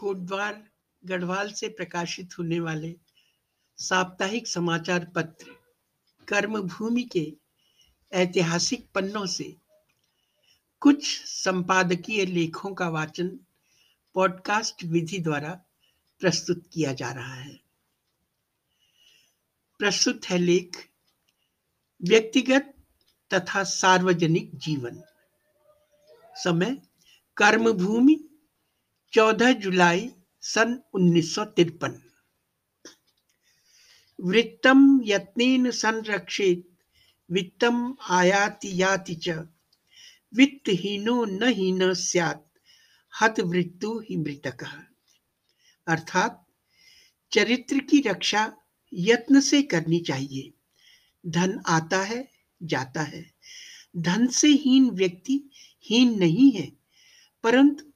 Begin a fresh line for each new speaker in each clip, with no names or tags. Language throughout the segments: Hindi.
कोटद्वार गढ़वाल से प्रकाशित होने वाले साप्ताहिक समाचार पत्र, कर्मभूमि के ऐतिहासिक पन्नों से कुछ संपादकीय लेखों का वाचन पॉडकास्ट विधि द्वारा प्रस्तुत किया जा रहा है। प्रस्तुत है लेख, व्यक्तिगत तथा सार्वजनिक जीवन। समय, कर्मभूमि 14 जुलाई सन उन्नीस सौ तिरपन। वृत्तम यत्नेन संरक्षित, वित्तम आयाति याति च। वित्तहीनो न हीन स्यात् हत वृत्तु ही मृतक। अर्थात, चरित्र की रक्षा यत्न से करनी चाहिए। धन आता है, जाता है। धन से हीन व्यक्ति हीन नहीं है, परंतु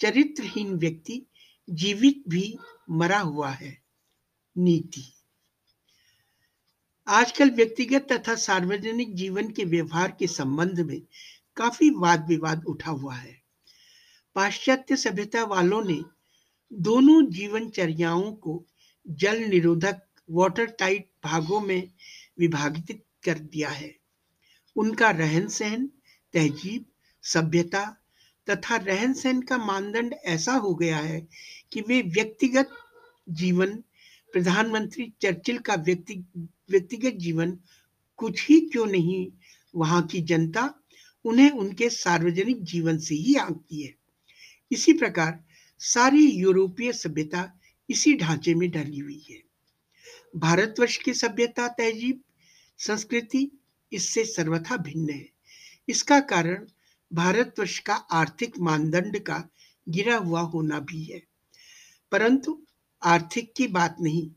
चरित्रहीन व्यक्ति जीवित भी मरा हुआ है। नीति। आजकल व्यक्तिगत तथा सार्वजनिक जीवन के व्यवहार के संबंध में काफ़ी वाद विवाद उठा हुआ है। पाश्चात्य सभ्यता वालों ने दोनों जीवनचर्याओं को जल निरोधक वाटर टाइट भागों में विभाजित कर दिया है। उनका रहन सहन तहजीब, सभ्यता तथा रहन सहन का मानदंड ऐसा हो गया है कि वे व्यक्तिगत जीवन, प्रधानमंत्री चर्चिल का व्यक्ति, व्यक्तिगत जीवन कुछ ही क्यों नहीं, वहाँ की जनता उन्हें उनके सार्वजनिक जीवन से ही आंकती है। इसी प्रकार सारी यूरोपीय सभ्यता इसी ढांचे में ढली हुई है। भारतवर्ष की सभ्यता, तहजीब, संस्कृति इससे सर्वथा भिन्न है। इसका कारण भारतवर्ष का आर्थिक मानदंड का गिरा हुआ होना भी है। परंतु आर्थिक की बात नहीं,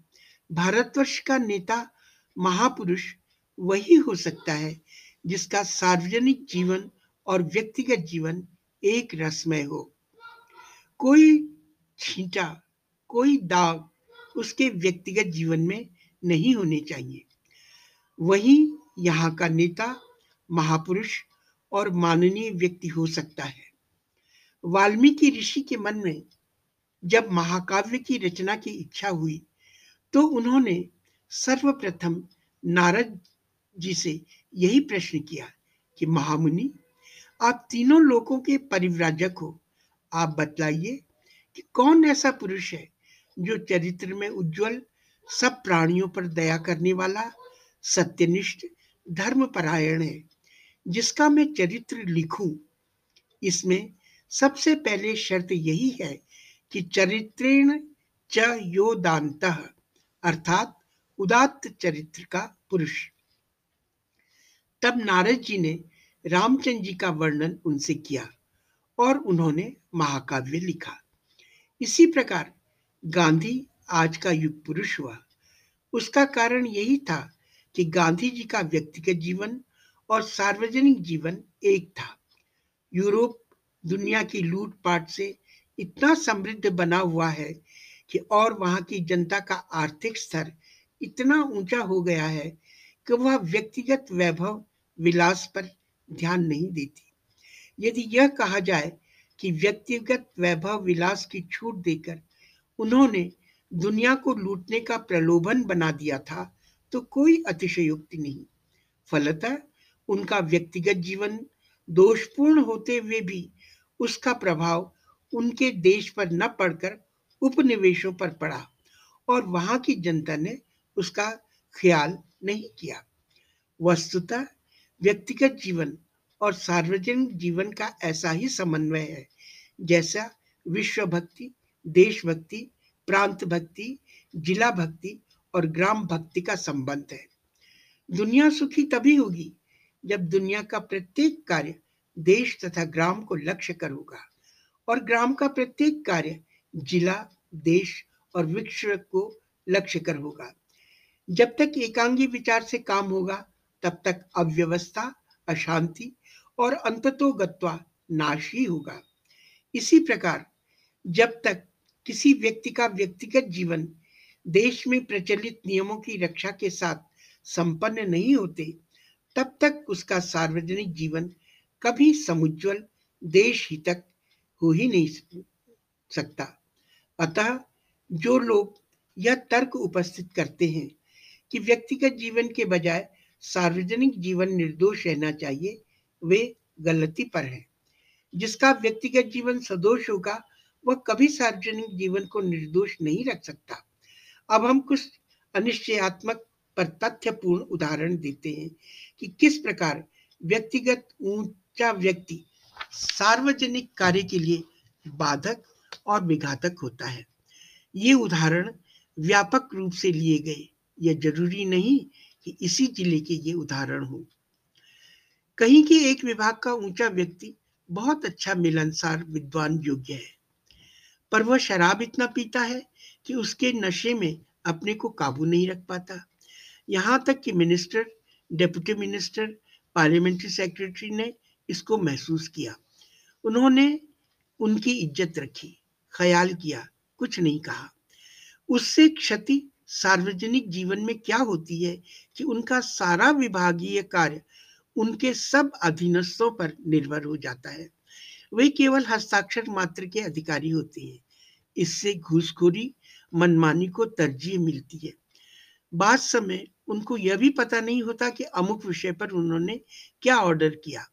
भारतवर्ष का नेता महापुरुष वही हो सकता है जिसका सार्वजनिक जीवन और व्यक्तिगत जीवन एक रसमय हो। कोई छींटा, कोई दाग उसके व्यक्तिगत जीवन में नहीं होने चाहिए। वही यहाँ का नेता महापुरुष और माननीय व्यक्ति हो सकता है। वाल्मीकि ऋषि के मन में जब महाकाव्य की रचना की इच्छा हुई तो उन्होंने सर्वप्रथम नारद जी से यही प्रश्न किया कि, महामुनि, आप तीनों लोगों के परिव्राजक हो। आप बतलाइए कि कौन ऐसा पुरुष है जो चरित्र में उज्जवल, सब प्राणियों पर दया करने वाला, सत्यनिष्ठ, धर्मपरायण है? जिसका मैं चरित्र लिखूं, इसमें सबसे पहले शर्त यही है कि चरित्रेण च अर्थात उदात्त चरित्र का पुरुष। तब नारद जी ने रामचंद्र जी का वर्णन उनसे किया और उन्होंने महाकाव्य लिखा। इसी प्रकार गांधी आज का युग पुरुष हुआ। उसका कारण यही था कि गांधी जी का व्यक्तिगत जीवन और सार्वजनिक जीवन एक था। यूरोप दुनिया की लूटपाट से इतना समृद्ध बना हुआ है कि और वहाँ की जनता का आर्थिक स्तर इतना ऊँचा हो गया है कि वह व्यक्तिगत वैभव विलास पर ध्यान नहीं देती। यदि यह कहा जाए कि व्यक्तिगत वैभव विलास की छूट देकर उन्होंने दुनिया को लूटने का प्रलोभन बना दिया था तो कोई अतिशयोक्ति नहीं। फलतः उनका व्यक्तिगत जीवन दोषपूर्ण होते हुए भी उसका प्रभाव उनके देश पर न पड़कर उपनिवेशों पर पड़ा और वहाँ की जनता ने उसका ख्याल नहीं किया। वस्तुतः व्यक्तिगत जीवन और सार्वजनिक जीवन का ऐसा ही समन्वय है जैसा विश्व भक्ति देशभक्ति प्रांत भक्ति जिला भक्ति और ग्राम भक्ति का संबंध है। दुनिया सुखी तभी होगी जब दुनिया का प्रत्येक कार्य देश तथा ग्राम को लक्ष्य कर होगा और ग्राम का प्रत्येक कार्य जिला, देश और विश्व को लक्ष्य कर होगा जब तक एकांगी विचार से काम होगा, तब तक अव्यवस्था, अशांति और अंततो गत्वा नाश ही होगा। इसी प्रकार, जब तक किसी व्यक्ति का व्यक्तिगत जीवन देश में प्रचलित नियमों की रक्षा के साथ संपन्न नहीं होते तब तक उसका सार्वजनिक जीवन कभी समुज्वल देश ही तक हो ही नहीं सकता। अतः जो लोग यह तर्क उपस्थित करते हैं कि व्यक्तिगत जीवन के बजाय सार्वजनिक जीवन निर्दोष रहना चाहिए, वे गलती पर हैं। जिसका व्यक्तिगत जीवन सदोष होगा, वह कभी सार्वजनिक जीवन को निर्दोष नहीं रख सकता। अब हम कुछ अनिश्चयात्मक पर तथ्यपूर्ण उदाहरण देते हैं कि किस प्रकार व्यक्तिगत ऊँचा व्यक्ति सार्वजनिक कार्य के लिए बाधक और विघातक होता है। ये उदाहरण व्यापक रूप से लिए गए यह ज़रूरी नहीं कि इसी ज़िले के ये उदाहरण हो। कहीं के एक विभाग का ऊँचा व्यक्ति बहुत अच्छा मिलनसार, विद्वान, योग्य है। पर वह शराब इतना पीता है कि उसके नशे में अपने को काबू नहीं रख पाता। यहाँ तक कि minister, deputy minister, parliamentary secretary ने इसको महसूस किया। उन्होंने उनकी इज़्ज़त रखी, ख्याल किया, कुछ नहीं कहा। उससे क्षति सार्वजनिक जीवन में क्या होती है कि उनका सारा विभागीय कार्य उनके सब अधीनस्थों पर निर्भर हो जाता है। वे केवल हस्ताक्षर मात्र के अधिकारी होते हैं। इससे घूसखोरी, मनमानी को तरजीह मिलती है। बाद समय उनको यह भी पता नहीं होता कि अमुक विषय पर उन्होंने क्या ऑर्डर किया।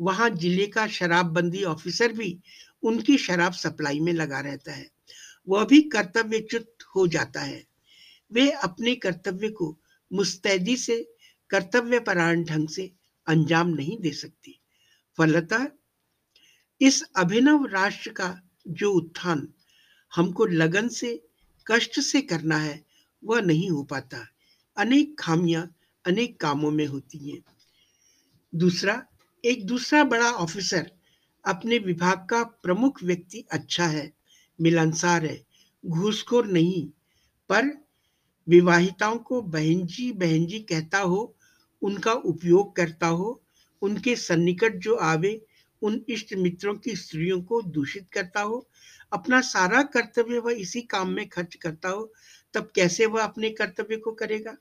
वहाँ ज़िले का शराबबंदी ऑफिसर भी उनकी शराब सप्लाई में लगा रहता है। वह भी कर्तव्यच्युत हो जाता है। वे अपने कर्तव्य को मुस्तैदी से कर्तव्य परायण ढंग से अंजाम नहीं दे सकती। फलतः, इस अभिनव राष्ट्र का जो उत्थान हमको लगन से, कष्ट से करना है वह नहीं हो पाता। अनेक खामियाँ, अनेक कामों में होती हैं। दूसरा, एक दूसरा बड़ा ऑफिसर अपने विभाग का प्रमुख व्यक्ति अच्छा है, मिलनसार है, घूसखोर नहीं, पर विवाहिताओं को बहन जी बहन जी कहता हो, उनका उपयोग करता हो, उनके सन्निकट जो आवे, उन इष्ट मित्रों की स्त्रियों को दूषित करता हो, अपना सारा कर्तव्य वह इसी काम में खर्च करता हो तब कैसे वह अपने कर्तव्य को करेगा?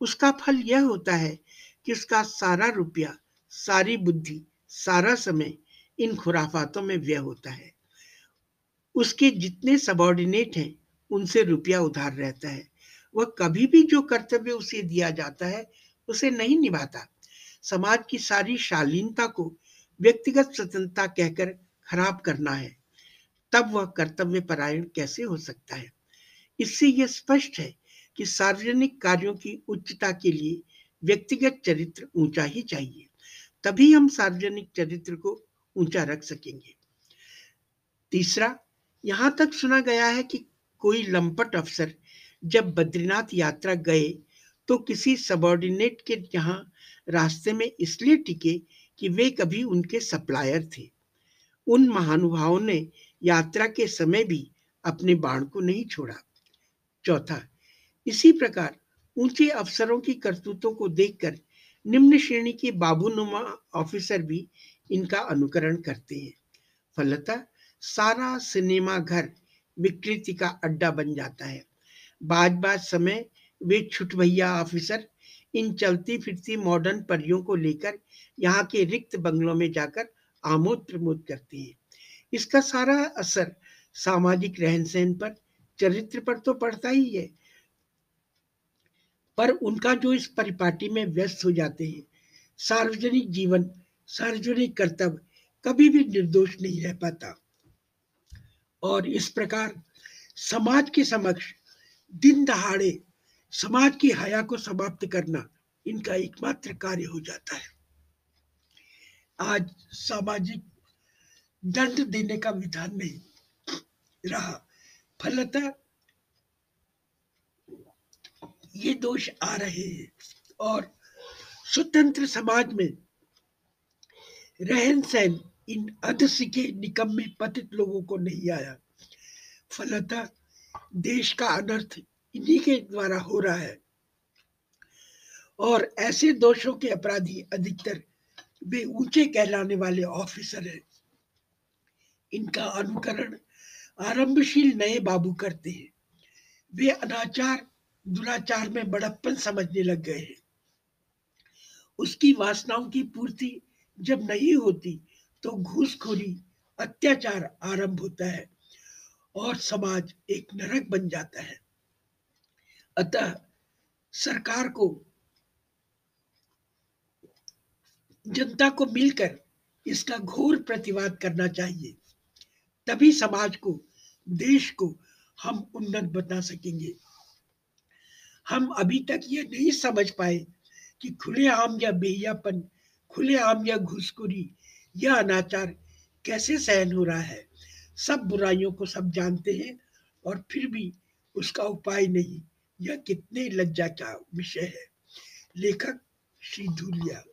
उसका फल यह होता है कि उसका सारा रुपया, सारी बुद्धि, सारा समय इन खुराफातों में व्यय होता है। उसके जितने सबॉर्डिनेट हैं, उनसे रुपया उधार रहता है। वह कभी भी जो कर्तव्य उसे दिया जाता है, उसे नहीं निभाता। समाज की सारी शालीनता को व्यक्तिगत स्वतंत्रता कहकर खराब करना है। तब वह कर्तव्य परायण कैसे हो सकता है? इससे यह स्पष्ट है कि सार्वजनिक कार्यों की उच्चता के लिए व्यक्तिगत चरित्र ऊँचा ही चाहिए, तभी हम सार्वजनिक चरित्र को ऊँचा रख सकेंगे। तीसरा, यहाँ तक सुना गया है कि कोई लंपट अफसर जब बद्रीनाथ यात्रा गए तो किसी सबॉर्डिनेट के यहाँ रास्ते में इसलिए टिके कि वे कभी उनके सप्लायर थे। उन महानुभावों ने यात्रा के समय भी अपने बाण को नहीं छोड़ा। चौथा। इसी प्रकार ऊँचे अफसरों की करतूतों को देखकर निम्न श्रेणी के बाबूनुमा ऑफिसर भी इनका अनुकरण करते हैं। फलतः सारा सिनेमा घर विकृति का अड्डा बन जाता है। बाज बाज समय वे छुट भैया ऑफिसर इन चलती फिरती मॉडर्न परियों को लेकर यहाँ के रिक्त बंगलों में जाकर आमोद प्रमोद करते हैं। इसका सारा असर सामाजिक रहन सहन पर चरित्र पर तो पड़ता ही है। पर उनका जो इस परिपाटी में व्यस्त हो जाते हैं, सार्वजनिक जीवन, सार्वजनिक कर्तव्य, कभी भी निर्दोष नहीं रह पाता। और इस प्रकार समाज के समक्ष दिन दहाड़े समाज की हया को समाप्त करना इनका एकमात्र कार्य हो जाता है। आज सामाजिक दंड देने का विधान नहीं रहा। फलतः ये दोष आ रहे हैं। और स्वतंत्र समाज में रहन सहन इन अध सिखे निकम्मे पतित लोगों को नहीं आया। फलतः देश का अनर्थ इन्हीं के द्वारा हो रहा है। और ऐसे दोषों के अपराधी अधिकतर वे ऊँचे कहलाने वाले ऑफिसर हैं। इनका अनुकरण आरंभशील नए बाबू करते हैं। वे अनाचार, दुराचार में बड़प्पन समझने लग गए हैं। उसकी वासनाओं की पूर्ति जब नहीं होती तो घूसखोरी, अत्याचार आरंभ होता है और समाज एक नरक बन जाता है। अतः सरकार को, जनता को मिलकर इसका घोर प्रतिवाद करना चाहिए। तभी समाज को देश को हम उन्नत बना सकेंगे। हम अभी तक ये नहीं समझ पाए कि खुलेआम या बेहियापन, खुलेआम या घुसखोरी या अनाचार कैसे सहन हो रहा है? सब बुराइयों को सब जानते हैं और फिर भी उसका उपाय नहीं। यह कितने लज्जा का विषय है। लेखक श्री धूलिया।